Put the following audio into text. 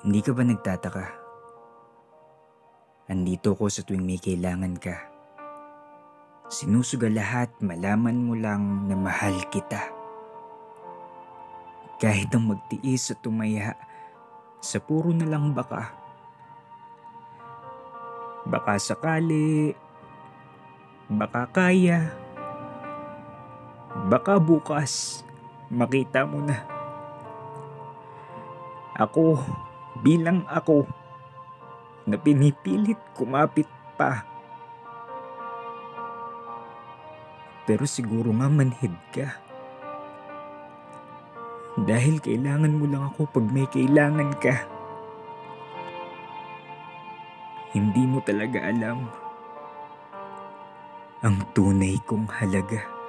Hindi ka ba nagtataka? Andito ko sa tuwing may kailangan ka. Sinusuga lahat malaman mo lang na mahal kita. Kahit ang magtiis at tumaya sa puro na lang baka. Baka sakali, baka kaya, baka bukas makita mo na. Ako bilang ako na pinipilit kumapit pa. Pero siguro nga manhid ka. Dahil kailangan mo lang ako pag may kailangan ka. Hindi mo talaga alam ang tunay kong halaga.